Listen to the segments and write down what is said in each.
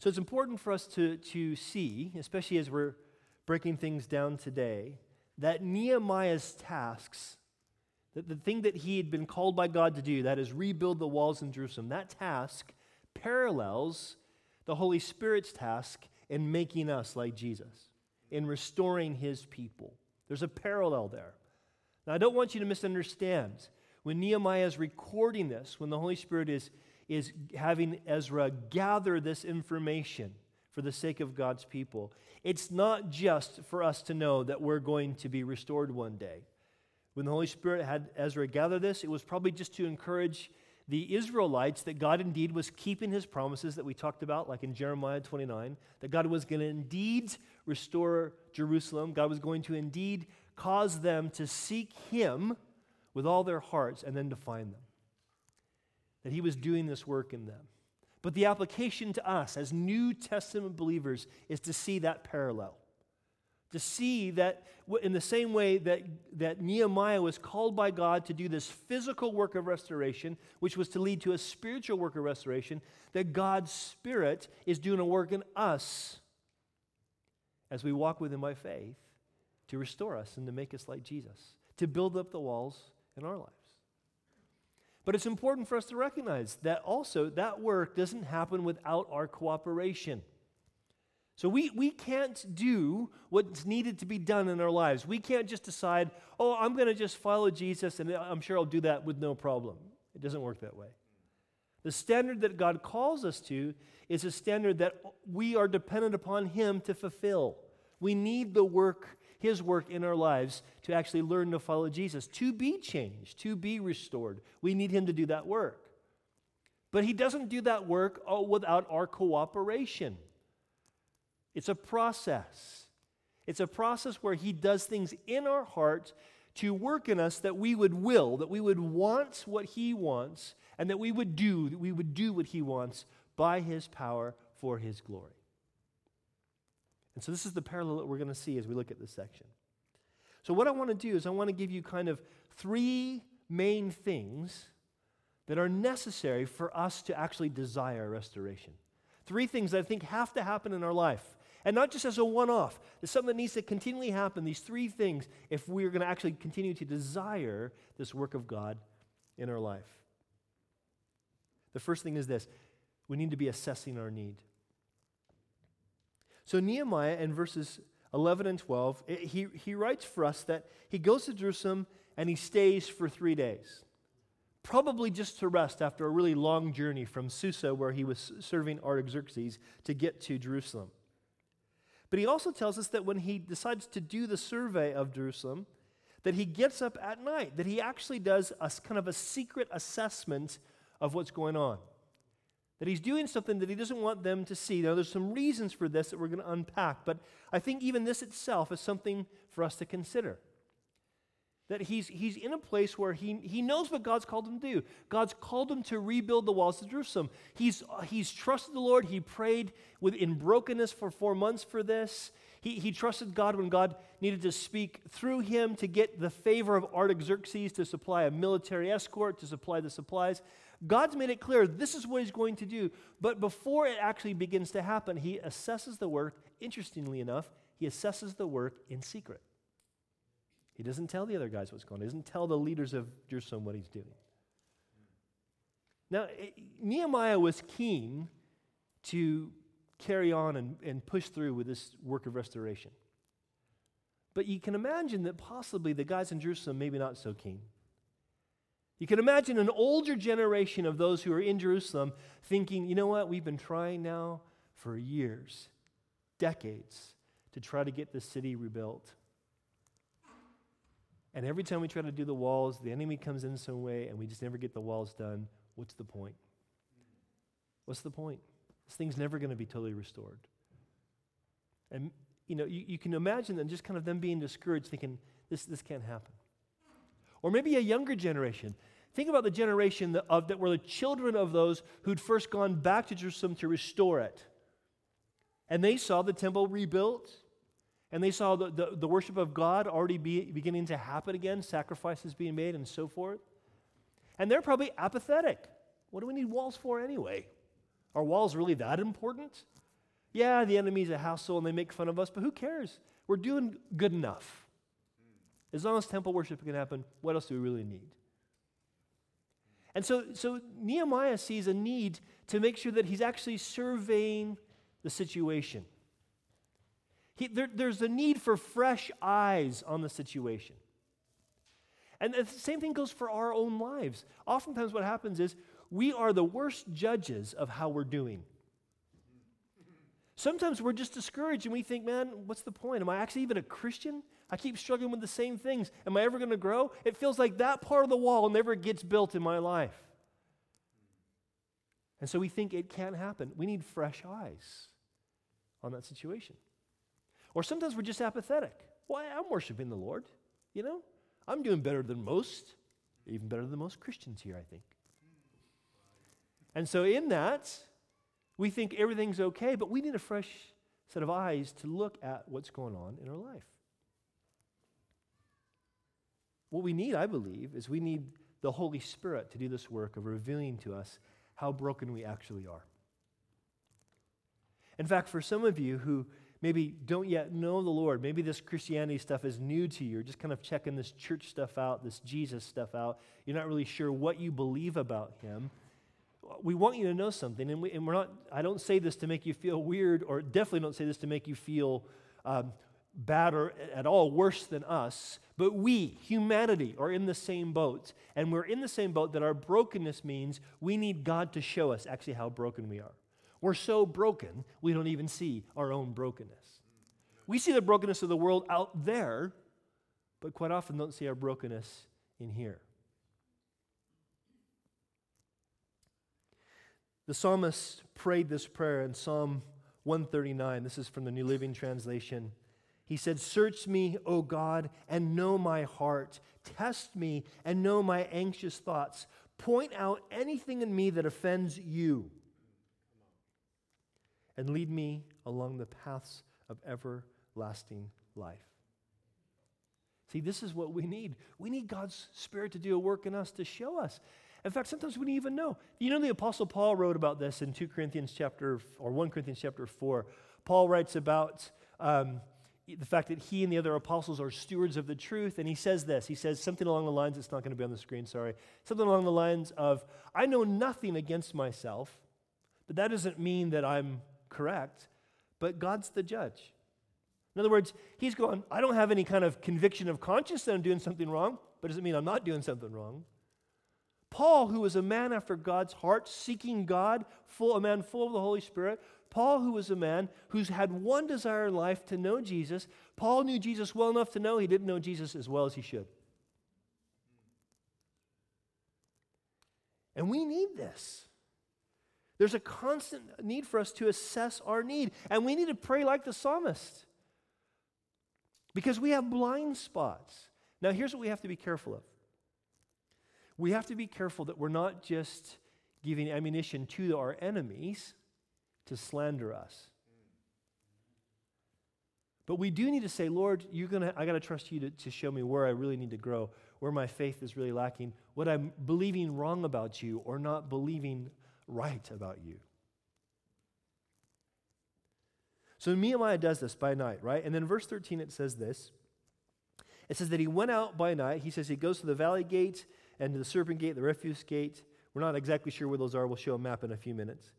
So it's important for us to, to see, especially as we're breaking things down today, that Nehemiah's tasks, that the thing that he had been called by God to do, that is rebuild the walls in Jerusalem, that task parallels the Holy Spirit's task in making us like Jesus, in restoring his people. There's a parallel there. Now, I don't want you to misunderstand. When Nehemiah is recording this, when the Holy Spirit is, is having Ezra gather this information for the sake of God's people, it's not just for us to know that we're going to be restored one day. When the Holy Spirit had Ezra gather this, it was probably just to encourage the Israelites that God indeed was keeping his promises that we talked about, like in Jeremiah 29, that God was going to indeed restore Jerusalem. God was going to indeed cause them to seek him with all their hearts and then to find them. That he was doing this work in them. But the application to us as New Testament believers is to see that parallel. To see that in the same way that, that Nehemiah was called by God to do this physical work of restoration, which was to lead to a spiritual work of restoration, that God's Spirit is doing a work in us as we walk with Him by faith to restore us and to make us like Jesus, to build up the walls in our lives. But it's important for us to recognize that also that work doesn't happen without our cooperation. So we, we can't do what's needed to be done in our lives. We can't just decide, oh, I'm going to just follow Jesus and I'm sure I'll do that with no problem. It doesn't work that way. The standard that God calls us to is a standard that we are dependent upon Him to fulfill. We need the work, His work in our lives to actually learn to follow Jesus, to be changed, to be restored. We need Him to do that work. But He doesn't do that work without our cooperation. It's a process. It's a process where He does things in our heart to work in us that we would will, that we would want what He wants, and that we would do, that we would do what He wants by His power for His glory. And so this is the parallel that we're going to see as we look at this section. So, what I want to do is, I want to give you kind of three main things that are necessary for us to actually desire restoration. Three things that I think have to happen in our life and not just as a one off. It's something that needs to continually happen, these three things, if we're going to actually continue to desire this work of God in our life. The first thing is this we need to be assessing our need. So, Nehemiah in verses 11 and 12, it, he, he writes for us that he goes to Jerusalem and he stays for three days probably just to rest after a really long journey from Susa, where he was serving Artaxerxes, to get to Jerusalem. But he also tells us that when he decides to do the survey of Jerusalem, that he gets up at night, that he actually does a kind of a secret assessment of what's going on. That he's doing something that he doesn't want them to see. Now, there's some reasons for this that we're going to unpack, but I think even this itself is something for us to consider that he's, he's in a place where he, he knows what God's called him to do. God's called him to rebuild the walls of Jerusalem. He's, he's trusted the Lord. He prayed in brokenness for four months for this. He, he trusted God when God needed to speak through him to get the favor of Artaxerxes to supply a military escort, to supply the supplies. God's made it clear this is what he's going to do. But before it actually begins to happen, he assesses the work. Interestingly enough, he assesses the work in secret. He doesn't tell the other guys what's going on. He doesn't tell the leaders of Jerusalem what he's doing. Now, eh, Nehemiah was keen to carry on and, and push through with this work of restoration. But you can imagine that possibly the guys in Jerusalem maybe not so keen. You can imagine an older generation of those who are in Jerusalem thinking, you know what, we've been trying now for years, decades, to try to get the city rebuilt. And every time we try to do the walls, the enemy comes in some way and we just never get the walls done. What's the point? What's the point? This thing's never going to be totally restored. And, you know, you, you can imagine them just kind of them being discouraged, thinking, this, this can't happen. Or maybe a younger generation. Think about the generation of, that were the children of those who'd first gone back to Jerusalem to restore it. And they saw the temple rebuilt and they saw the, the, the worship of God already be, beginning to happen again, sacrifices being made, and so forth. And they're probably apathetic. What do we need walls for anyway? Are walls really that important? Yeah, the enemy's a hassle and they make fun of us, but who cares? We're doing good enough. As long as temple worship can happen, what else do we really need? And so, so Nehemiah sees a need to make sure that he's actually surveying the situation. He, there, there's a need for fresh eyes on the situation. And the same thing goes for our own lives. Oftentimes, what happens is we are the worst judges of how we're doing. Sometimes we're just discouraged and we think, man, what's the point? Am I actually even a Christian? I keep struggling with the same things. Am I ever going to grow? It feels like that part of the wall never gets built in my life. And so we think it can't happen. We need fresh eyes on that situation. Or sometimes we're just apathetic. Well, I'm worshiping the Lord, you know? I'm doing better than most, even better than most Christians here, I think. And so in that, we think everything's okay, but we need a fresh set of eyes to look at what's going on in our life. What we need, I believe, is we need the Holy Spirit to do this work of revealing to us how broken we actually are. In fact, for some of you who maybe don't yet know the Lord, maybe this Christianity stuff is new to you, you're just kind of checking this church stuff out, this Jesus stuff out, you're not really sure what you believe about Him. We want you to know something, and, we, and we're not, I don't say this to make you feel weird, or definitely don't say this to make you feel um, bad or at all worse than us, but we, humanity, are in the same boat. And we're in the same boat that our brokenness means we need God to show us actually how broken we are. We're so broken, we don't even see our own brokenness. We see the brokenness of the world out there, but quite often don't see our brokenness in here. The psalmist prayed this prayer in Psalm 139. This is from the New Living Translation. He said, Search me, O God, and know my heart. Test me and know my anxious thoughts. Point out anything in me that offends you and lead me along the paths of everlasting life. See, this is what we need. We need God's Spirit to do a work in us to show us. In fact, sometimes we don't even know. You know, the Apostle Paul wrote about this in 2 Corinthians chapter, or 1 Corinthians chapter 4. Paul writes about um, the fact that he and the other apostles are stewards of the truth, and he says this. He says something along the lines, it's not going to be on the screen, sorry. Something along the lines of, I know nothing against myself, but that doesn't mean that I'm correct, but God's the judge. In other words, he's going, I don't have any kind of conviction of conscience that I'm doing something wrong, but doesn't mean I'm not doing something wrong. Paul, who was a man after God's heart, seeking God, full, a man full of the Holy Spirit, Paul, who was a man who's had one desire in life to know Jesus, Paul knew Jesus well enough to know he didn't know Jesus as well as he should. And we need this. There's a constant need for us to assess our need. And we need to pray like the psalmist because we have blind spots. Now, here's what we have to be careful of we have to be careful that we're not just giving ammunition to our enemies to slander us. But we do need to say, Lord, you're gonna, I got to trust you to, to show me where I really need to grow, where my faith is really lacking, what I'm believing wrong about you or not believing right about you. So Nehemiah does this by night, right? And then verse 13 it says this. It says that he went out by night. He says he goes to the valley gate and the serpent gate, the refuse gate. We're not exactly sure where those are. We'll show a map in a few minutes.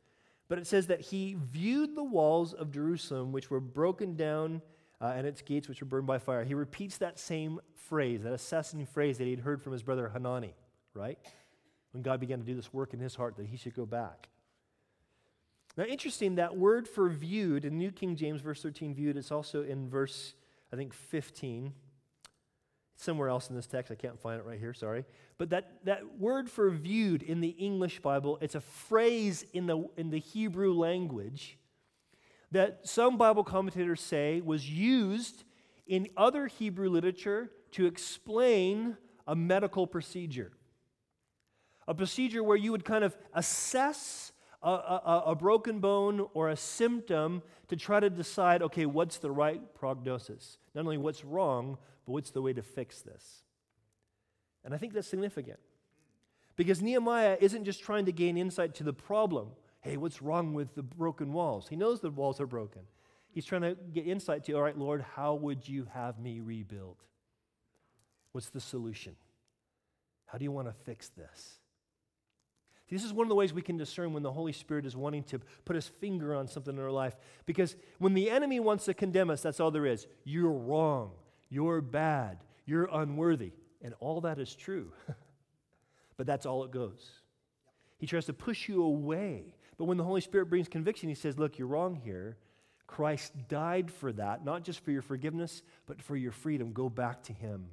But it says that he viewed the walls of Jerusalem, which were broken down, uh, and its gates, which were burned by fire. He repeats that same phrase, that assassin phrase that he'd heard from his brother Hanani, right? when God began to do this work in his heart that he should go back. Now, interesting, that word for viewed in New King James, verse 13, viewed, it's also in verse, I think, 15. Somewhere else in this text. I can't find it right here, sorry. But that, that word for viewed in the English Bible, it's a phrase in the, in the Hebrew language that some Bible commentators say was used in other Hebrew literature to explain a medical procedure a procedure where you would kind of assess a, a, a, broken bone or a symptom to try to decide okay, what's the right prognosis? Not only what's wrong, but what's the way to fix this? And I think that's significant because Nehemiah isn't just trying to gain insight to the problem, hey, what's wrong with the broken walls? He knows the walls are broken. He's trying to get insight to, all right, Lord, how would you have me rebuild? What's the solution? How do you want to fix this? This is one of the ways we can discern when the Holy Spirit is wanting to put his finger on something in our life. Because when the enemy wants to condemn us, that's all there is. You're wrong. You're bad. You're unworthy. And all that is true. but that's all it goes. He tries to push you away. But when the Holy Spirit brings conviction, he says, Look, you're wrong here. Christ died for that, not just for your forgiveness, but for your freedom. Go back to him.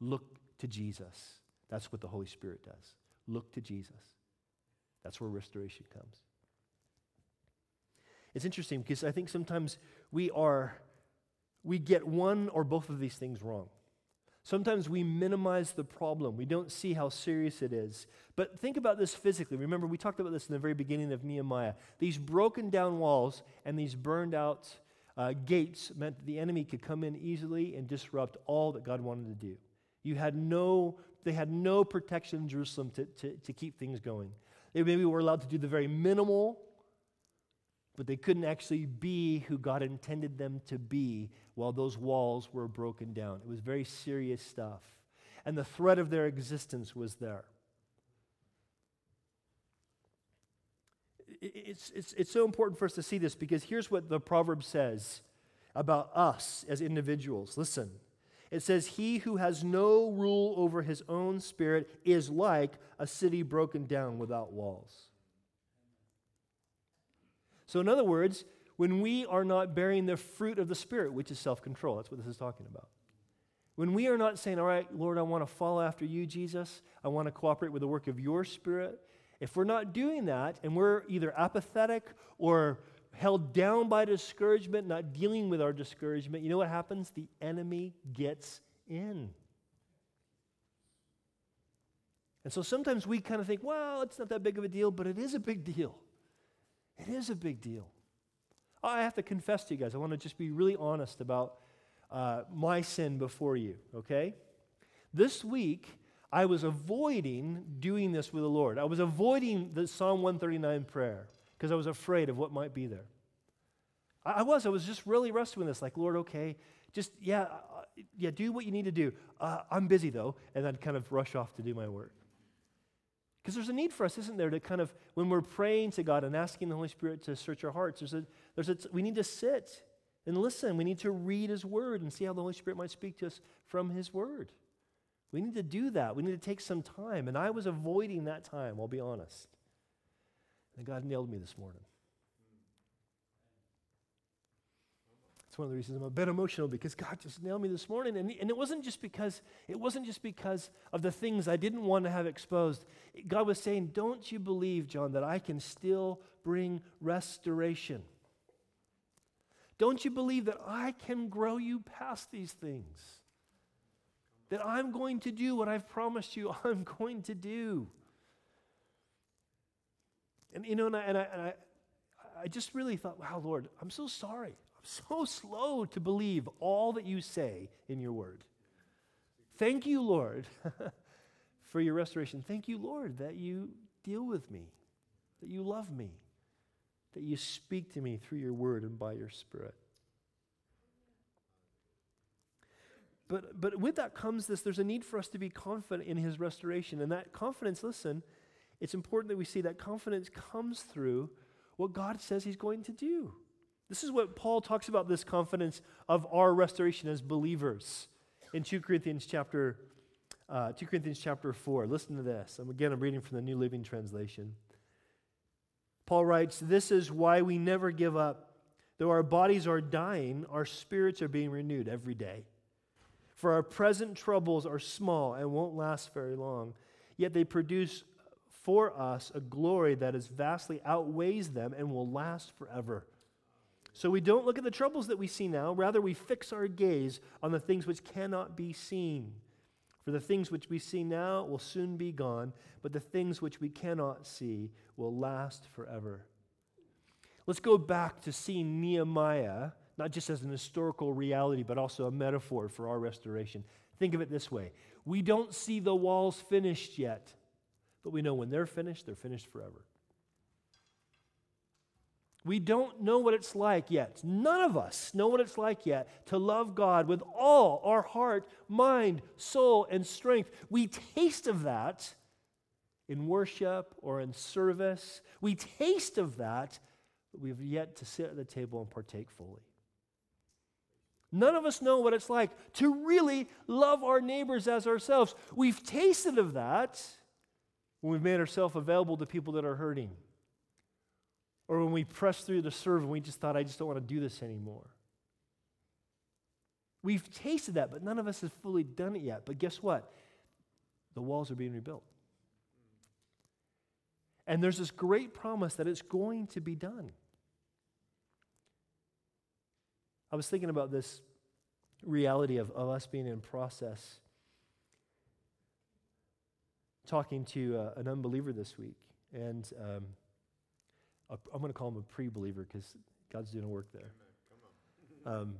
Look to Jesus. That's what the Holy Spirit does. Look to Jesus. That's where restoration comes. It's interesting because I think sometimes we are we get one or both of these things wrong. Sometimes we minimize the problem. We don't see how serious it is. But think about this physically. Remember, we talked about this in the very beginning of Nehemiah. These broken down walls and these burned out uh, gates meant that the enemy could come in easily and disrupt all that God wanted to do. You had no, they had no protection in Jerusalem to, to, to keep things going. They maybe were allowed to do the very minimal, but they couldn't actually be who God intended them to be while those walls were broken down. It was very serious stuff. And the threat of their existence was there. It's, it's, it's so important for us to see this because here's what the proverb says about us as individuals. Listen. It says, He who has no rule over his own spirit is like a city broken down without walls. So, in other words, when we are not bearing the fruit of the Spirit, which is self control, that's what this is talking about. When we are not saying, All right, Lord, I want to follow after you, Jesus, I want to cooperate with the work of your Spirit, if we're not doing that and we're either apathetic or held down by discouragement, not dealing with our discouragement, you know what happens? The enemy gets in. And so sometimes we kind of think, well, it's not that big of a deal, but it is a big deal. It is a big deal. I have to confess to you guys, I want to just be really honest about uh, my sin before you, okay? This week, I was avoiding doing this with the Lord. I was avoiding the Psalm 139 prayer because I was afraid of what might be there. I, I was. I was just really wrestling with this. Like, Lord, okay, just, yeah, uh, yeah, do what you need to do. Uh, I'm busy, though. And I'd kind of rush off to do my work. Because there's a need for us, isn't there, to kind of, when we're praying to God and asking the Holy Spirit to search our hearts, there's a, there's a, we need to sit and listen. We need to read His Word and see how the Holy Spirit might speak to us from His Word. We need to do that. We need to take some time. And I was avoiding that time, I'll be honest. And God nailed me this morning. It's one of the reasons I'm a bit emotional because God just nailed me this morning. And, and it wasn't just because it wasn't just because of the things I didn't want to have exposed. God was saying, Don't you believe, John, that I can still bring restoration? Don't you believe that I can grow you past these things? That I'm going to do what I've promised you I'm going to do. And you know, and I, and I, and I, I just really thought, wow, Lord, I'm so sorry. So slow to believe all that you say in your word. Thank you, Lord, for your restoration. Thank you, Lord, that you deal with me, that you love me, that you speak to me through your word and by your spirit. But, but with that comes this there's a need for us to be confident in his restoration. And that confidence, listen, it's important that we see that confidence comes through what God says He's going to do. This is what Paul talks about this confidence of our restoration as believers in 2 Corinthians chapter uh, 2 Corinthians chapter 4. Listen to this. I'm, again, I'm reading from the New Living Translation. Paul writes, This is why we never give up. Though our bodies are dying, our spirits are being renewed every day. For our present troubles are small and won't last very long, yet they produce for us a glory that is vastly outweighs them and will last forever. So we don't look at the troubles that we see now, rather, we fix our gaze on the things which cannot be seen. For the things which we see now will soon be gone, but the things which we cannot see will last forever. Let's go back to seeing Nehemiah, not just as an historical reality, but also a metaphor for our restoration. Think of it this way we don't see the walls finished yet. But we know when they're finished, they're finished forever. We don't know what it's like yet. None of us know what it's like yet to love God with all our heart, mind, soul, and strength. We taste of that in worship or in service. We taste of that, but we have yet to sit at the table and partake fully. None of us know what it's like to really love our neighbors as ourselves. We've tasted of that when we've made ourselves available to people that are hurting or when we pressed through to serve and we just thought, I just don't want to do this anymore. We've tasted that, but none of us has fully done it yet. But guess what? The walls are being rebuilt. And there's this great promise that it's going to be done. I was thinking about this reality of, of us being in process. Talking to uh, an unbeliever this week, and um, i am going to call him a pre believer because God's doing a work there. Um,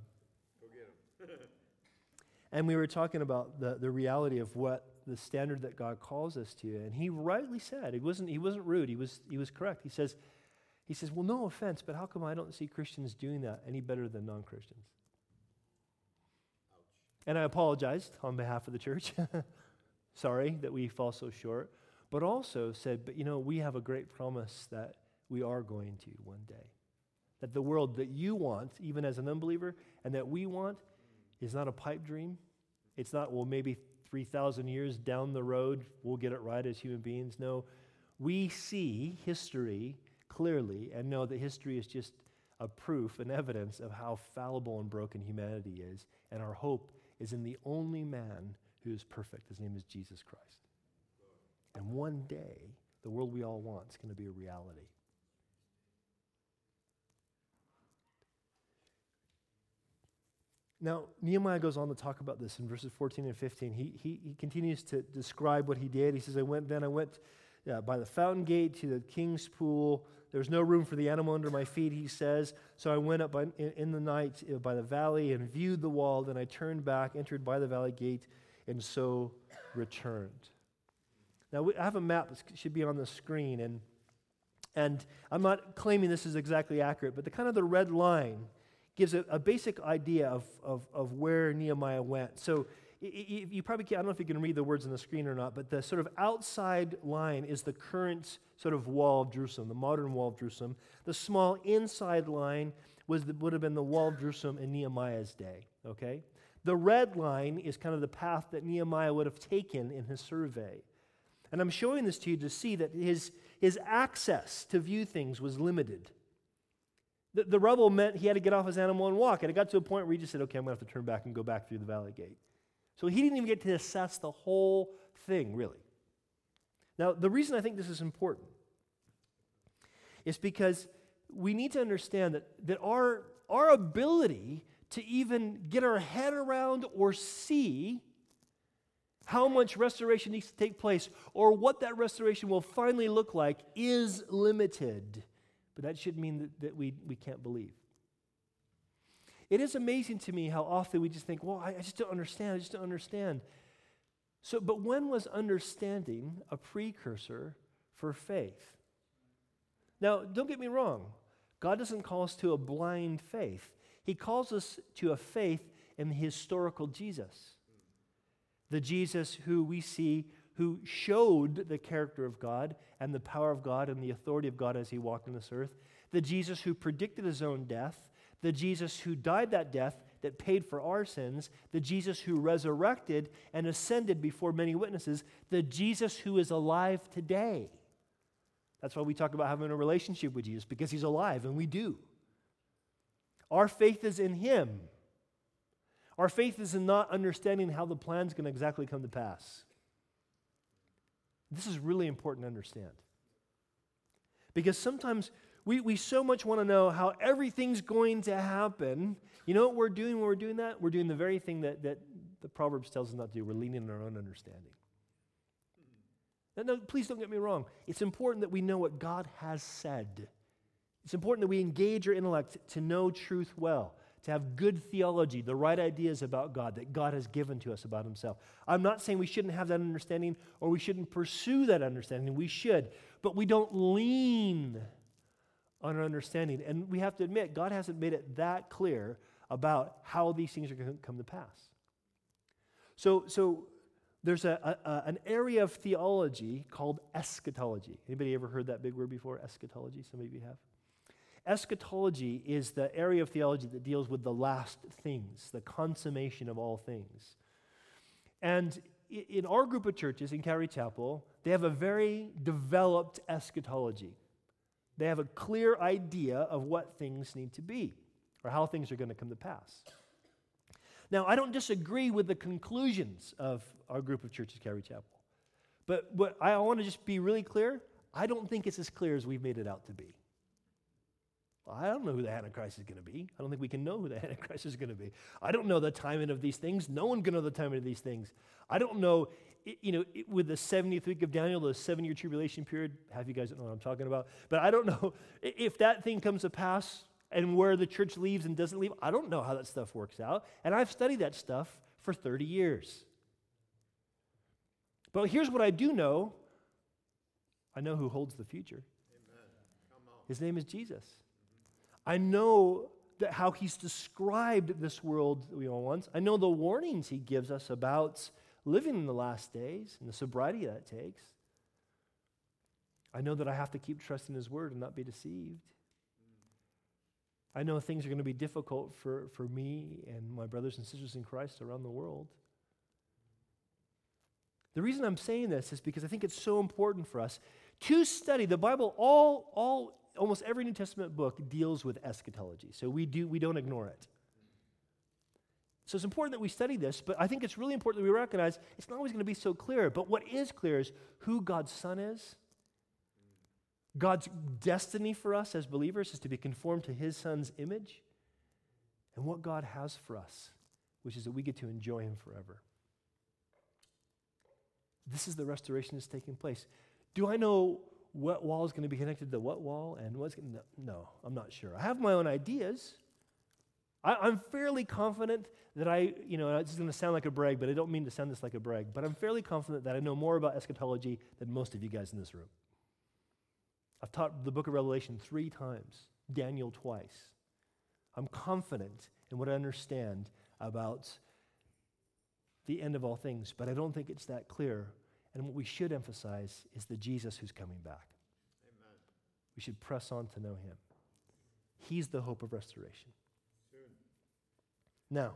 and we were talking about the, the reality of what the standard that God calls us to. And he rightly said, he wasn't, he wasn't rude, he was, he was correct. He says, he says, Well, no offense, but how come I don't see Christians doing that any better than non Christians? And I apologized on behalf of the church. Sorry that we fall so short. But also said, But you know, we have a great promise that we are going to one day. That the world that you want, even as an unbeliever, and that we want, is not a pipe dream. It's not, well, maybe 3,000 years down the road, we'll get it right as human beings. No, we see history clearly and know that history is just a proof and evidence of how fallible and broken humanity is. And our hope is in the only man who is perfect. His name is Jesus Christ. And one day, the world we all want is going to be a reality. Now, Nehemiah goes on to talk about this in verses 14 and 15. He, he, he continues to describe what he did. He says, I went then, I went uh, by the fountain gate to the king's pool. There was no room for the animal under my feet, he says. So I went up by, in, in, the night uh, by the valley and viewed the wall. Then I turned back, entered by the valley gate, and so returned. Now, we, I have a map that should be on the screen, and, and I'm not claiming this is exactly accurate, but the kind of the red line gives a, a basic idea of, of, of, where Nehemiah went. So you probably can't, I don't know if you can read the words on the screen or not, but the sort of outside line is the current sort of wall of Jerusalem, the modern wall of Jerusalem. The small inside line was the, would have been the wall of Jerusalem in Nehemiah's day, okay? The red line is kind of the path that Nehemiah would have taken in his survey. And I'm showing this to you to see that his, his access to view things was limited. The, the rubble meant he had to get off his animal and walk. And it got to a point where he just said, okay, I'm going to have to turn back and go back through the valley gate. So he didn't even get to assess the whole thing, really. Now, the reason I think this is important is because we need to understand that, that our, our ability to even get our head around or see how much restoration needs to take place or what that restoration will finally look like is limited. But that shouldn't mean that, that we, we can't believe. It is amazing to me how often we just think, well, I, I just don't understand. I just don't understand. So, but when was understanding a precursor for faith? Now, don't get me wrong. God doesn't call us to a blind faith. He calls us to a faith in the historical Jesus. The Jesus who we see who showed the character of God and the power of God and the authority of God as he walked on this earth, the Jesus who predicted his own death, the Jesus who died that death that paid for our sins, the Jesus who resurrected and ascended before many witnesses, the Jesus who is alive today. That's why we talk about having a relationship with Jesus, because he's alive, and we do. Our faith is in him. Our faith is in not understanding how the plan's going to exactly come to pass. This is really important to understand. Because sometimes we, we so much want to know how everything's going to happen. You know what we're doing when we're doing that? We're doing the very thing that, that the Proverbs tells us not to do. We're leaning on our own understanding. Now, no, please don't get me wrong. It's important that we know what God has said. It's important that we engage our intellect to know truth well to have good theology, the right ideas about God that God has given to us about Himself. I'm not saying we shouldn't have that understanding or we shouldn't pursue that understanding. We should, but we don't lean on our understanding. And we have to admit, God hasn't made it that clear about how these things are going to come to pass. So, so there's a, a, an area of theology called eschatology. Anybody ever heard that big word before? Eschatology? Some of you have. Eschatology is the area of theology that deals with the last things, the consummation of all things. And in our group of churches in Calvary Chapel, they have a very developed eschatology. They have a clear idea of what things need to be or how things are going to come to pass. Now, I don't disagree with the conclusions of our group of churches, Calvary Chapel. But what I want to just be really clear I don't think it's as clear as we've made it out to be. I don't know who the Antichrist is going to be. I don't think we can know who the Antichrist is going to be. I don't know the timing of these things. No one can know the timing of these things. I don't know, you know, with the 70th week of Daniel, the seven year tribulation period, half you guys don't know what I'm talking about, but I don't know if that thing comes to pass and where the church leaves and doesn't leave. I don't know how that stuff works out. And I've studied that stuff for 30 years. But here's what I do know I know who holds the future. His name is Jesus. I know that how he's described this world we all once. I know the warnings he gives us about living in the last days and the sobriety that takes. I know that I have to keep trusting his word and not be deceived. I know things are going to be difficult for, for me and my brothers and sisters in Christ around the world. The reason I'm saying this is because I think it's so important for us to study the Bible. All, all, almost every New Testament book deals with eschatology, so we do we don't ignore it. So it's important that we study this, but I think it's really important that we recognize it's not always going to be so clear. But what is clear is who God's Son is. God's destiny for us as believers is to be conformed to His Son's image, and what God has for us, which is that we get to enjoy Him forever. This is the restoration that's taking place. Do I know what wall is going to be connected to what wall and what's going to, no, I'm not sure. I have my own ideas. I, am fairly confident that I, you know, it's going to sound like a brag, but I don't mean to sound this like a brag, but I'm fairly confident that I know more about eschatology than most of you guys in this room. I've taught the book of Revelation three times, Daniel twice. I'm confident in what I understand about the end of all things, but I don't think it's that clear. And what we should emphasize is the Jesus who's coming back. Amen. We should press on to know him. He's the hope of restoration. Soon. Now,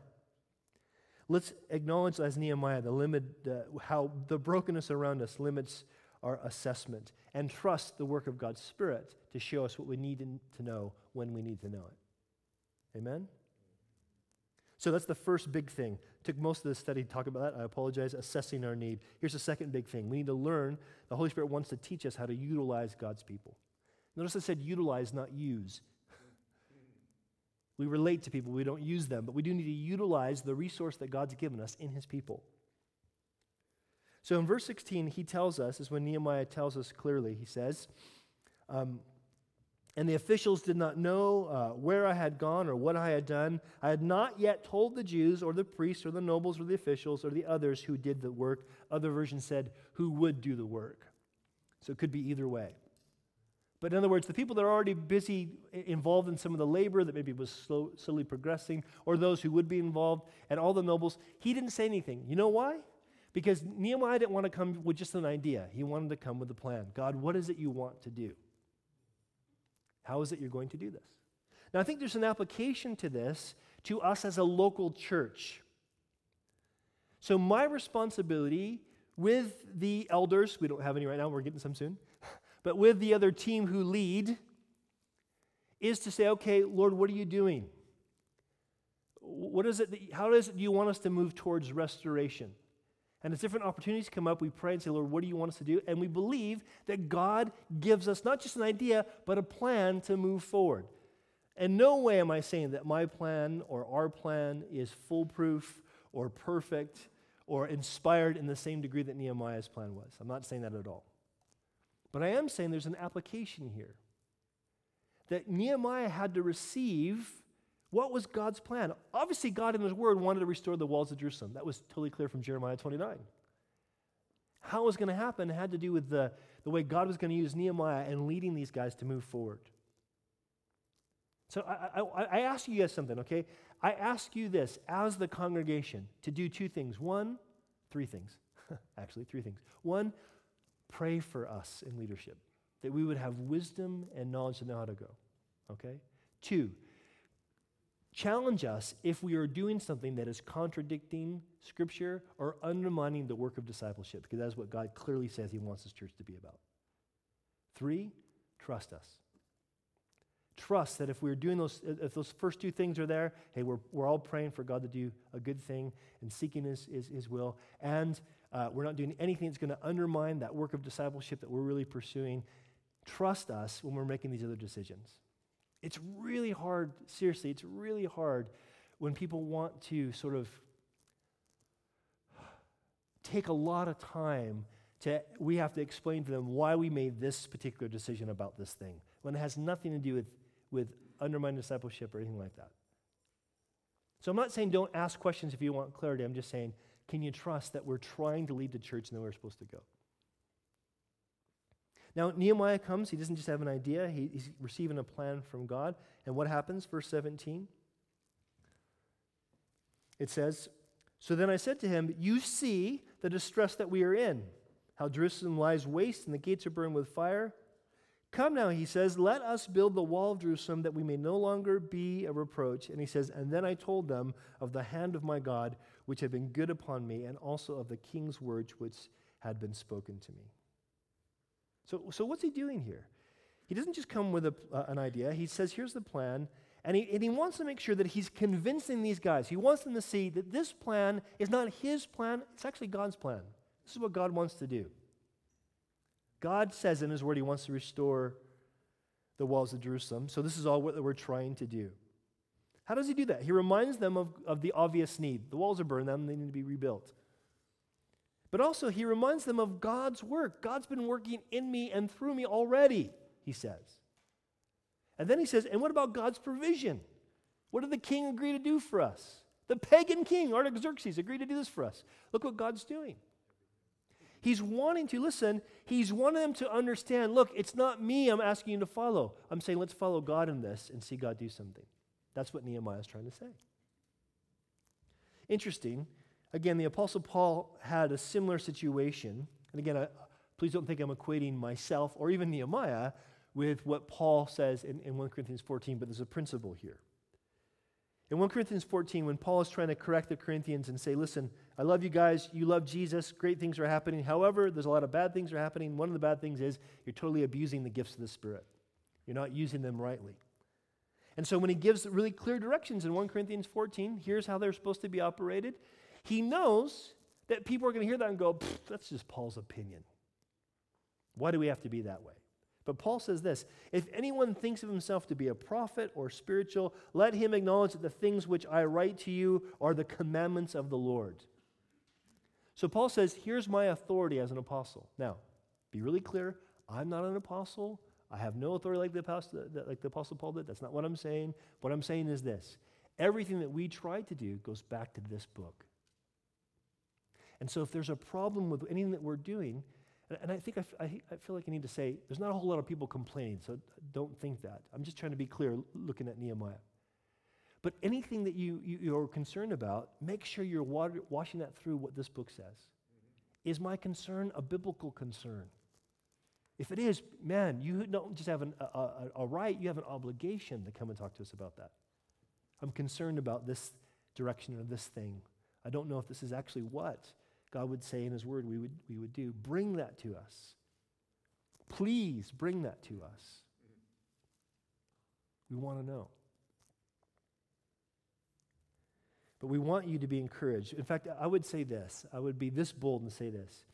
let's acknowledge as Nehemiah the limit, uh, how the brokenness around us limits our assessment and trust the work of God's Spirit to show us what we need to know when we need to know it. Amen? So that's the first big thing. Took most of the study to talk about that. I apologize. Assessing our need. Here's the second big thing. We need to learn. The Holy Spirit wants to teach us how to utilize God's people. Notice I said utilize, not use. we relate to people, we don't use them, but we do need to utilize the resource that God's given us in His people. So in verse 16, he tells us, is when Nehemiah tells us clearly, he says, um, and the officials did not know uh, where I had gone or what I had done. I had not yet told the Jews or the priests or the nobles or the officials or the others who did the work. Other versions said, who would do the work. So it could be either way. But in other words, the people that are already busy involved in some of the labor that maybe was slow, slowly progressing, or those who would be involved, and all the nobles, he didn't say anything. You know why? Because Nehemiah didn't want to come with just an idea, he wanted to come with a plan. God, what is it you want to do? How is it you're going to do this? Now, I think there's an application to this to us as a local church. So, my responsibility with the elders, we don't have any right now, we're getting some soon, but with the other team who lead, is to say, okay, Lord, what are you doing? What is it that, how does it, do you want us to move towards restoration? And as different opportunities come up, we pray and say, Lord, what do you want us to do? And we believe that God gives us not just an idea, but a plan to move forward. And no way am I saying that my plan or our plan is foolproof or perfect or inspired in the same degree that Nehemiah's plan was. I'm not saying that at all. But I am saying there's an application here. That Nehemiah had to receive what was God's plan? Obviously, God in His Word wanted to restore the walls of Jerusalem. That was totally clear from Jeremiah 29. How it was going to happen had to do with the, the way God was going to use Nehemiah and leading these guys to move forward. So I, I, I ask you guys something, okay? I ask you this as the congregation to do two things. One, three things. Actually, three things. One, pray for us in leadership, that we would have wisdom and knowledge to know how to go, okay? Two, challenge us if we are doing something that is contradicting Scripture or undermining the work of discipleship, because that's what God clearly says He wants His church to be about. Three, trust us. Trust that if we're doing those, if those first two things are there, hey, we're, we're all praying for God to do a good thing and seeking His, His, his will, and uh, we're not doing anything that's going to undermine that work of discipleship that we're really pursuing. Trust us when we're making these other decisions. It's really hard, seriously, it's really hard when people want to sort of take a lot of time to, we have to explain to them why we made this particular decision about this thing when it has nothing to do with, with undermining discipleship or anything like that. So I'm not saying don't ask questions if you want clarity. I'm just saying, can you trust that we're trying to lead the church and that we're supposed to go? Now, Nehemiah comes. He doesn't just have an idea, he, he's receiving a plan from God. And what happens? Verse 17. It says, So then I said to him, You see the distress that we are in, how Jerusalem lies waste and the gates are burned with fire. Come now, he says, let us build the wall of Jerusalem that we may no longer be a reproach. And he says, And then I told them of the hand of my God, which had been good upon me, and also of the king's words which had been spoken to me. So, so what's he doing here? He doesn't just come with a, uh, an idea. He says, here's the plan. And he, and he wants to make sure that he's convincing these guys. He wants them to see that this plan is not his plan, it's actually God's plan. This is what God wants to do. God says in his word he wants to restore the walls of Jerusalem. So this is all what we're trying to do. How does he do that? He reminds them of, of the obvious need. The walls are burned, them, they need to be rebuilt. But also, he reminds them of God's work. God's been working in me and through me already, he says. And then he says, and what about God's provision? What did the king agree to do for us? The pagan king, Artaxerxes, agreed to do this for us. Look what God's doing. He's wanting to, listen, he's wanting them to understand look, it's not me I'm asking you to follow. I'm saying let's follow God in this and see God do something. That's what Nehemiah is trying to say. Interesting. Again, the Apostle Paul had a similar situation. And again, I, please don't think I'm equating myself or even Nehemiah with what Paul says in, in 1 Corinthians 14, but there's a principle here. In 1 Corinthians 14, when Paul is trying to correct the Corinthians and say, listen, I love you guys, you love Jesus, great things are happening. However, there's a lot of bad things are happening. One of the bad things is you're totally abusing the gifts of the Spirit, you're not using them rightly. And so when he gives really clear directions in 1 Corinthians 14, here's how they're supposed to be operated. He knows that people are going to hear that and go, that's just Paul's opinion. Why do we have to be that way? But Paul says this if anyone thinks of himself to be a prophet or spiritual, let him acknowledge that the things which I write to you are the commandments of the Lord. So Paul says, here's my authority as an apostle. Now, be really clear I'm not an apostle. I have no authority like the, apostle, like the apostle Paul did. That's not what I'm saying. What I'm saying is this everything that we try to do goes back to this book. And so if there's a problem with anything that we're doing, and I think I, feel like I need to say there's not a whole lot of people complaining, so don't think that. I'm just trying to be clear looking at Nehemiah. But anything that you, you, are concerned about, make sure you're water, washing that through what this book says. Mm-hmm. Is my concern a biblical concern? If it is, man, you don't just have an, a, a, a right, you have an obligation to come and talk to us about that. I'm concerned about this direction or this thing. I don't know if this is actually what God would say in His Word we would, we would do. Bring that to us. Please bring that to us. We want to know. But we want you to be encouraged. In fact, I would say this I would be this bold and say this.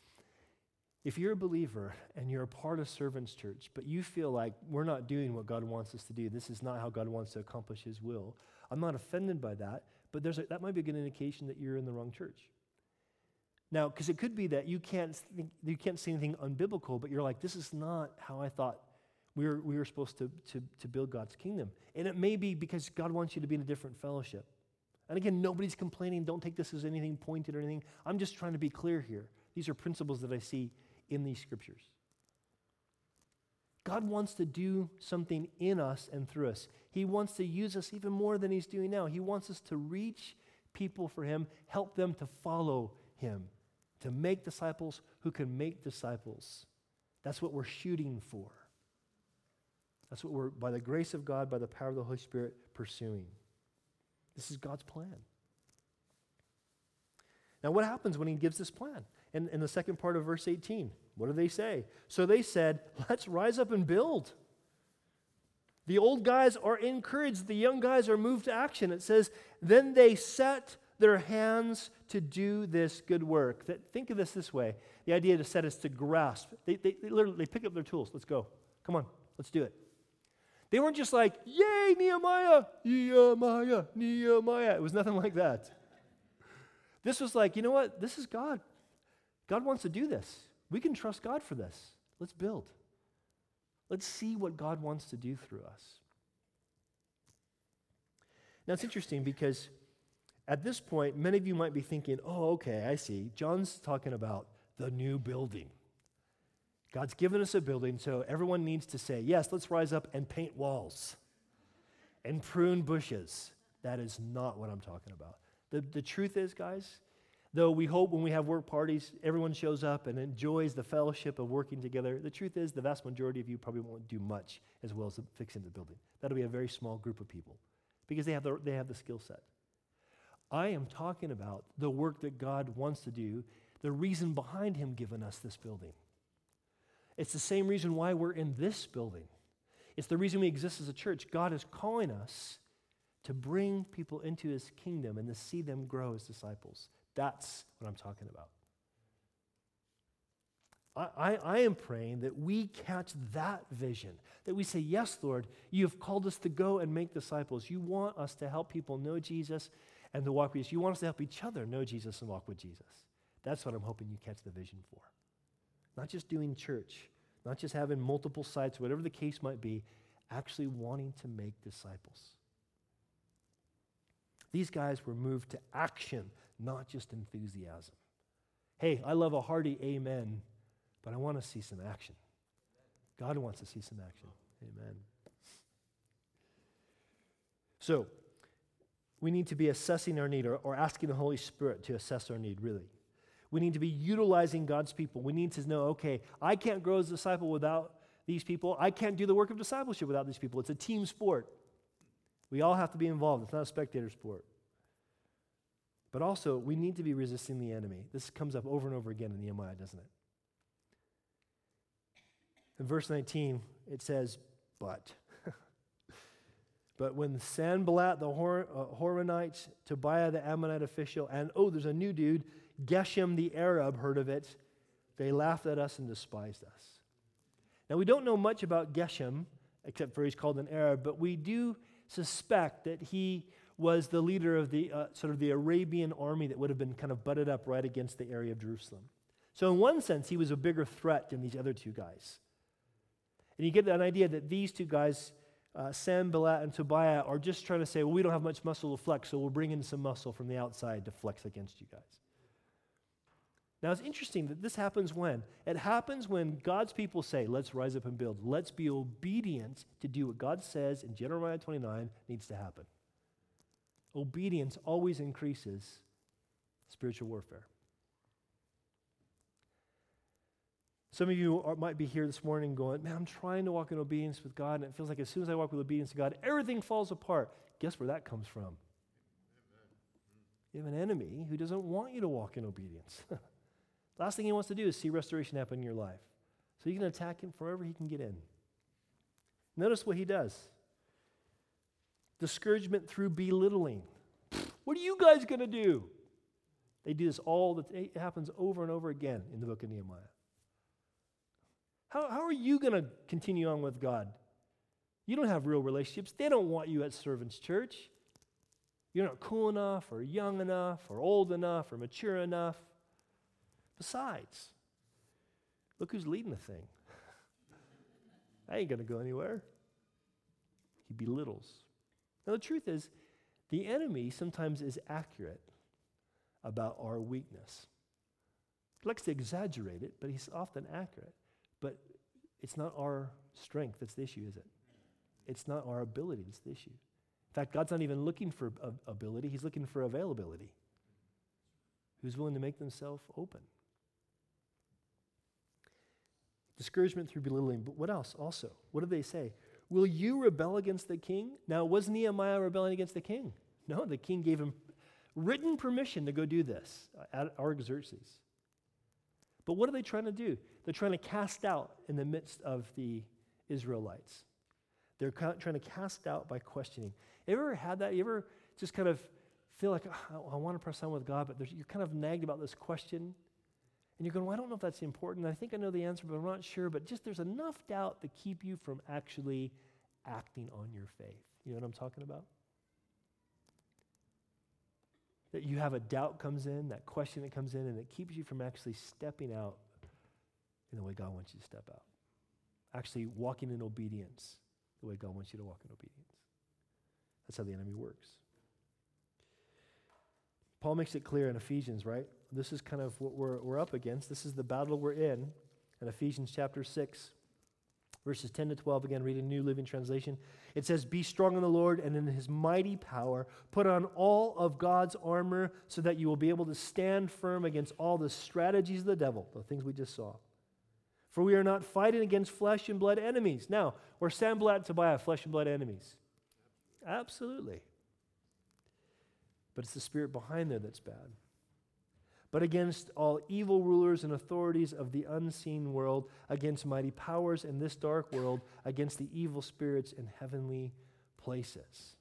If you're a believer and you're a part of Servants Church, but you feel like we're not doing what God wants us to do, this is not how God wants to accomplish His will, I'm not offended by that, but there's a, that might be a good indication that you're in the wrong church. Now, because it could be that you can't, think, you can't see anything unbiblical, but you're like, this is not how I thought we were, we were supposed to, to, to build God's kingdom. And it may be because God wants you to be in a different fellowship. And again, nobody's complaining. Don't take this as anything pointed or anything. I'm just trying to be clear here. These are principles that I see in these scriptures. God wants to do something in us and through us. He wants to use us even more than He's doing now. He wants us to reach people for Him, help them to follow Him, to make disciples who can make disciples. That's what we're shooting for. That's what we're, by the grace of God, by the power of the Holy Spirit, pursuing. This is God's plan. Now, what happens when He gives this plan? In, in the second part of verse 18, what do they say? So they said, Let's rise up and build. The old guys are encouraged, the young guys are moved to action. It says, Then they set their hands to do this good work. That, think of this this way the idea to set is to grasp. They, they, they literally they pick up their tools. Let's go. Come on, let's do it. They weren't just like, Yay, Nehemiah, Nehemiah, Nehemiah. It was nothing like that. This was like, you know what? This is God. God wants to do this. We can trust God for this. Let's build. Let's see what God wants to do through us. Now, it's interesting because at this point, many of you might be thinking, oh, okay, I see. John's talking about the new building. God's given us a building, so everyone needs to say, yes, let's rise up and paint walls and prune bushes. That is not what I'm talking about. The, the truth is, guys, Though we hope when we have work parties, everyone shows up and enjoys the fellowship of working together, the truth is the vast majority of you probably won't do much as well as fixing the building. That'll be a very small group of people because they have the, they have the skill set. I am talking about the work that God wants to do, the reason behind Him giving us this building. It's the same reason why we're in this building. It's the reason we exist as a church. God is calling us to bring people into His kingdom and to see them grow as disciples. That's what I'm talking about. I, I, am praying that we catch that vision, that we say, Yes, Lord, you have called us to go and make disciples. You want us to help people know Jesus and to walk with Jesus. You want us to help each other know Jesus and walk with Jesus. That's what I'm hoping you catch the vision for. Not just doing church, not just having multiple sites, whatever the case might be, actually wanting to make disciples. These guys were moved to action not just enthusiasm. Hey, I love a hearty amen, but I want to see some action. God wants to see some action. Amen. So, we need to be assessing our need or, or asking the Holy Spirit to assess our need, really. We need to be utilizing God's people. We need to know, okay, I can't grow as a disciple without these people. I can't do the work of discipleship without these people. It's a team sport. We all have to be involved. It's not a spectator sport. But also, we need to be resisting the enemy. This comes up over and over again in Nehemiah, doesn't it? In verse 19, it says, But. But when Sanballat the Hor- uh, Horonite, Tobiah the Ammonite official, and oh, there's a new dude, Geshem the Arab, heard of it, they laughed at us and despised us. Now, we don't know much about Geshem, except for he's called an Arab, but we do suspect that he was the leader of the uh, sort of the Arabian army that would have been kind of butted up right against the area of Jerusalem. So, in one sense, he was a bigger threat than these other two guys. And you get an idea that these two guys, uh, Sanballat and Tobiah, are just trying to say, well, we don't have much muscle to flex, so we'll bring in some muscle from the outside to flex against you guys. Now, it's interesting that this happens when? It happens when God's people say, let's rise up and build. Let's be obedient to do what God says in Jeremiah 29 needs to happen obedience always increases spiritual warfare. Some of you are, might be here this morning going, Man, I'm trying to walk in obedience with God, and it feels like as soon as I walk with obedience to God, everything falls apart. Guess where that comes from? You have an enemy who doesn't want you to walk in obedience. Last thing he wants to do is see restoration happen in your life. So you can attack him wherever he can get in. Notice what he does discouragement through belittling. What are you guys going to do? They do this all the it happens over and over again in the book of Nehemiah. How, how are you going to continue on with God? You don't have real relationships. They don't want you at servants' church. You're not cool enough, or young enough, or old enough, or mature enough. Besides, look who's leading the thing. I ain't going to go anywhere. He belittles. Now, the truth is, the enemy sometimes is accurate about our weakness. He likes to exaggerate it, but he's often accurate. It's not our strength that's the issue, is it? It's not our ability that's the issue. In fact, God's not even looking for ability, He's looking for availability. Who's willing to make themselves open? Discouragement through belittling. But what else also? What do they say? Will you rebel against the king? Now, was Nehemiah rebelling against the king? No, the king gave him written permission to go do this at Artaxerxes. But what are they trying to do? They're trying to cast out in the midst of the Israelites. They're trying to cast out by questioning. Have you ever had that? You ever just kind of feel like, oh, I want to press on with God, but you're kind of nagged about this question? And you're going, well, I don't know if that's important. I think I know the answer, but I'm not sure. But just there's enough doubt to keep you from actually acting on your faith. You know what I'm talking about? That you have a doubt comes in, that question that comes in, and it keeps you from actually stepping out in the way God wants you to step out. Actually walking in obedience the way God wants you to walk in obedience. That's how the enemy works. Paul makes it clear in Ephesians, right? This is kind of what we're, we're up against. This is the battle we're in. In Ephesians chapter 6, verses 10 to 12, again, reading New Living Translation. It says, Be strong in the Lord and in his mighty power. Put on all of God's armor so that you will be able to stand firm against all the strategies of the devil, the things we just saw. For we are not fighting against flesh and blood enemies. Now, were Sanballat and Tobiah flesh and blood enemies? Absolutely. But it's the spirit behind there that's bad. But against all evil rulers and authorities of the unseen world, against mighty powers in this dark world, against the evil spirits in heavenly places.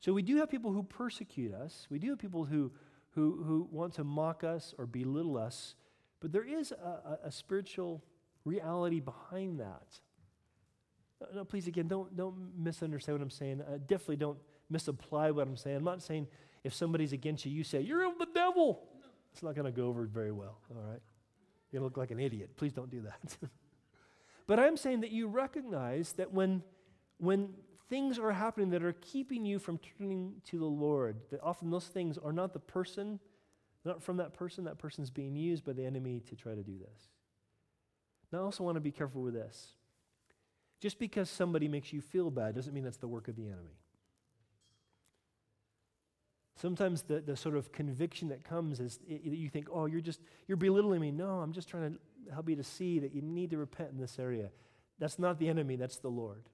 So we do have people who persecute us. We do have people who, who, who want to mock us or belittle us. But there is a, a, a spiritual reality behind that. No, please, again, don't, don't misunderstand what I'm saying. Uh, definitely don't misapply what I'm saying. I'm not saying if somebody's against you, you say, You're of the devil. It's not going to go over very well, all right? You're going to look like an idiot. Please don't do that. but I'm saying that you recognize that when, when things are happening that are keeping you from turning to the Lord, that often those things are not the person, not from that person, that person's being used by the enemy to try to do this. Now, I also want to be careful with this. Just because somebody makes you feel bad doesn't mean that's the work of the enemy. Sometimes the, the sort of conviction that comes is it, you think, oh, you're just, you're belittling me. No, I'm just trying to help you to see that you need to repent in this area. That's not the enemy, that's the Lord.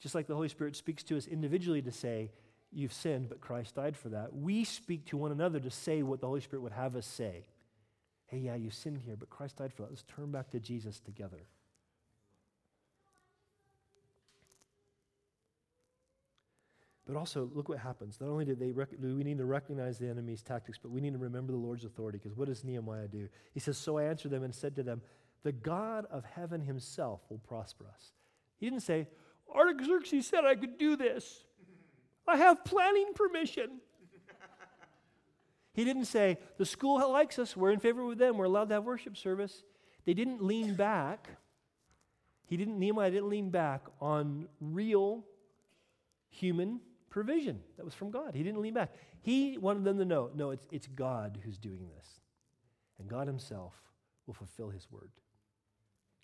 Just like the Holy Spirit speaks to us individually to say, you've sinned, but Christ died for that. We speak to one another to say what the Holy Spirit would have us say. Hey, yeah, you sinned here, but Christ died for that. Let's turn back to Jesus together. But also, look what happens. Not only did they rec- do we need to recognize the enemy's tactics, but we need to remember the Lord's authority. Because what does Nehemiah do? He says, So I answered them and said to them, The God of heaven himself will prosper us. He didn't say, Artaxerxes said I could do this. I have planning permission. he didn't say, The school likes us. We're in favor with them. We're allowed to have worship service. They didn't lean back. He didn't, Nehemiah didn't lean back on real human provision that was from God. He didn't lean back. He wanted them to know no, it's, it's God who's doing this. And God Himself will fulfill His word.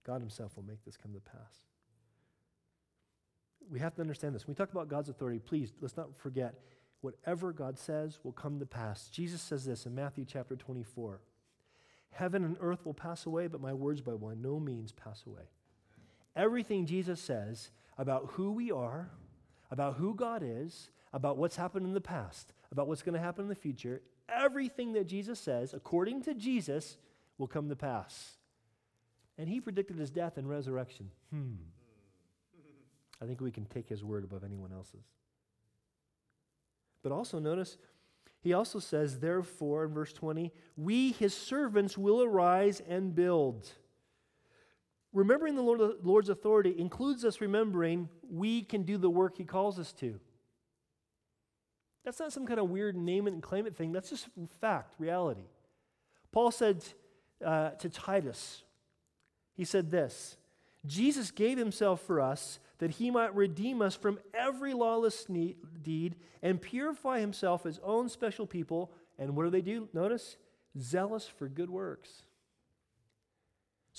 God Himself will make this come to pass. We have to understand this. When we talk about God's authority, please let's not forget whatever God says will come to pass. Jesus says this in Matthew chapter 24 Heaven and earth will pass away, but my words by one, no means pass away. Everything Jesus says about who we are, about who God is, about what's happened in the past, about what's going to happen in the future. Everything that Jesus says, according to Jesus, will come to pass. And he predicted his death and resurrection. Hmm. I think we can take his word above anyone else's. But also notice, he also says, therefore, in verse 20, we, his servants, will arise and build. Remembering the Lord's authority includes us remembering we can do the work He calls us to. That's not some kind of weird name it and claim it thing. That's just fact, reality. Paul said uh, to Titus, he said this Jesus gave himself for us that he might redeem us from every lawless deed and purify himself his own special people. And what do they do? Notice, zealous for good works.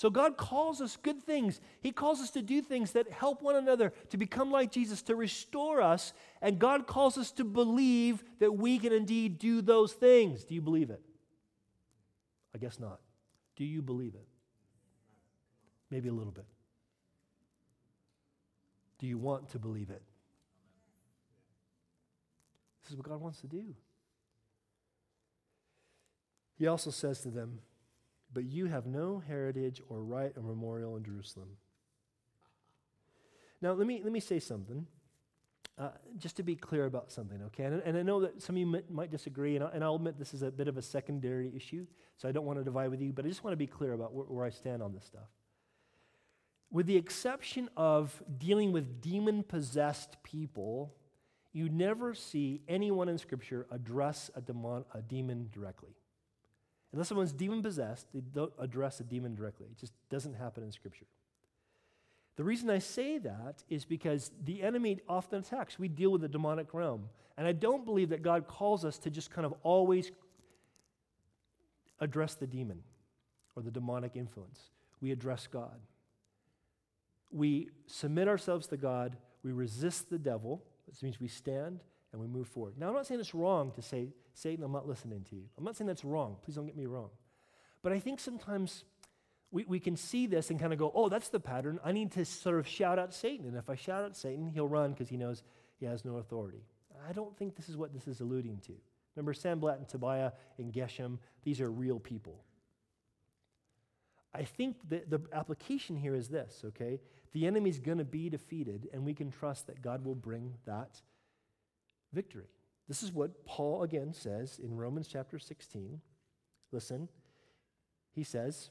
So God calls us good things. He calls us to do things that help one another, to become like Jesus, to restore us. And God calls us to believe that we can indeed do those things. Do you believe it? I guess not. Do you believe it? Maybe a little bit. Do you want to believe it? This is what God wants to do. He also says to them, but you have no heritage or right or memorial in Jerusalem. Now, let me, let me say something, uh, just to be clear about something, okay? And, and I know that some of you might, might disagree, and, I, and I'll admit this is a bit of a secondary issue, so I don't want to divide with you, but I just want to be clear about where, where I stand on this stuff. With the exception of dealing with demon possessed people, you never see anyone in Scripture address a, demon, a demon directly. Unless someone's demon possessed, they don't address a demon directly. It just doesn't happen in Scripture. The reason I say that is because the enemy often attacks. We deal with the demonic realm. And I don't believe that God calls us to just kind of always address the demon or the demonic influence. We address God. We submit ourselves to God. We resist the devil. This means we stand and we move forward. Now, I'm not saying it's wrong to say, Satan, I'm not listening to you. I'm not saying that's wrong. Please don't get me wrong. But I think sometimes we, we can see this and kind of go, oh, that's the pattern. I need to sort of shout out Satan. And if I shout out Satan, he'll run because he knows he has no authority. I don't think this is what this is alluding to. Remember, Sanballat and Tobiah and Geshem, these are real people. I think that the application here is this, okay? The enemy's going to be defeated, and we can trust that God will bring that victory. This is what Paul again says in Romans chapter 16. Listen, he says,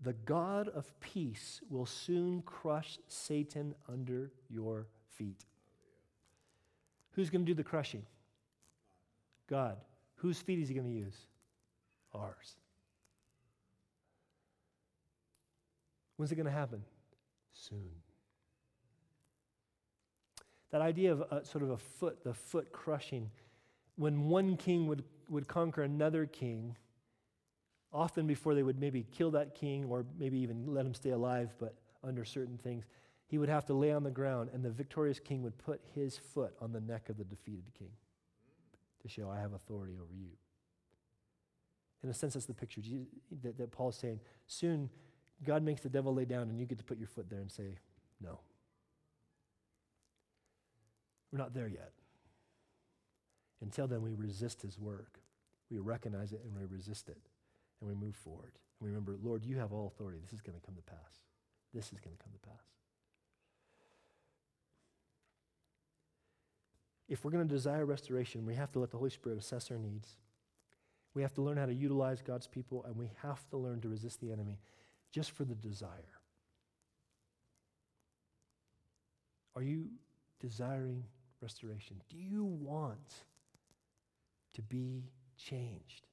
The God of peace will soon crush Satan under your feet. Who's going to do the crushing? God. Whose feet is he going to use? Ours. When's it going to happen? Soon. That idea of a, sort of a foot, the foot crushing, when one king would, would conquer another king, often before they would maybe kill that king or maybe even let him stay alive, but under certain things, he would have to lay on the ground, and the victorious king would put his foot on the neck of the defeated king to show, I have authority over you. In a sense, that's the picture that, that Paul's saying. Soon, God makes the devil lay down, and you get to put your foot there and say, No. We're not there yet. Until then, we resist his work. We recognize it and we resist it. And we move forward. And we remember, Lord, you have all authority. This is going to come to pass. This is going to come to pass. If we're going to desire restoration, we have to let the Holy Spirit assess our needs. We have to learn how to utilize God's people, and we have to learn to resist the enemy just for the desire. Are you desiring restoration? Do you want to be changed?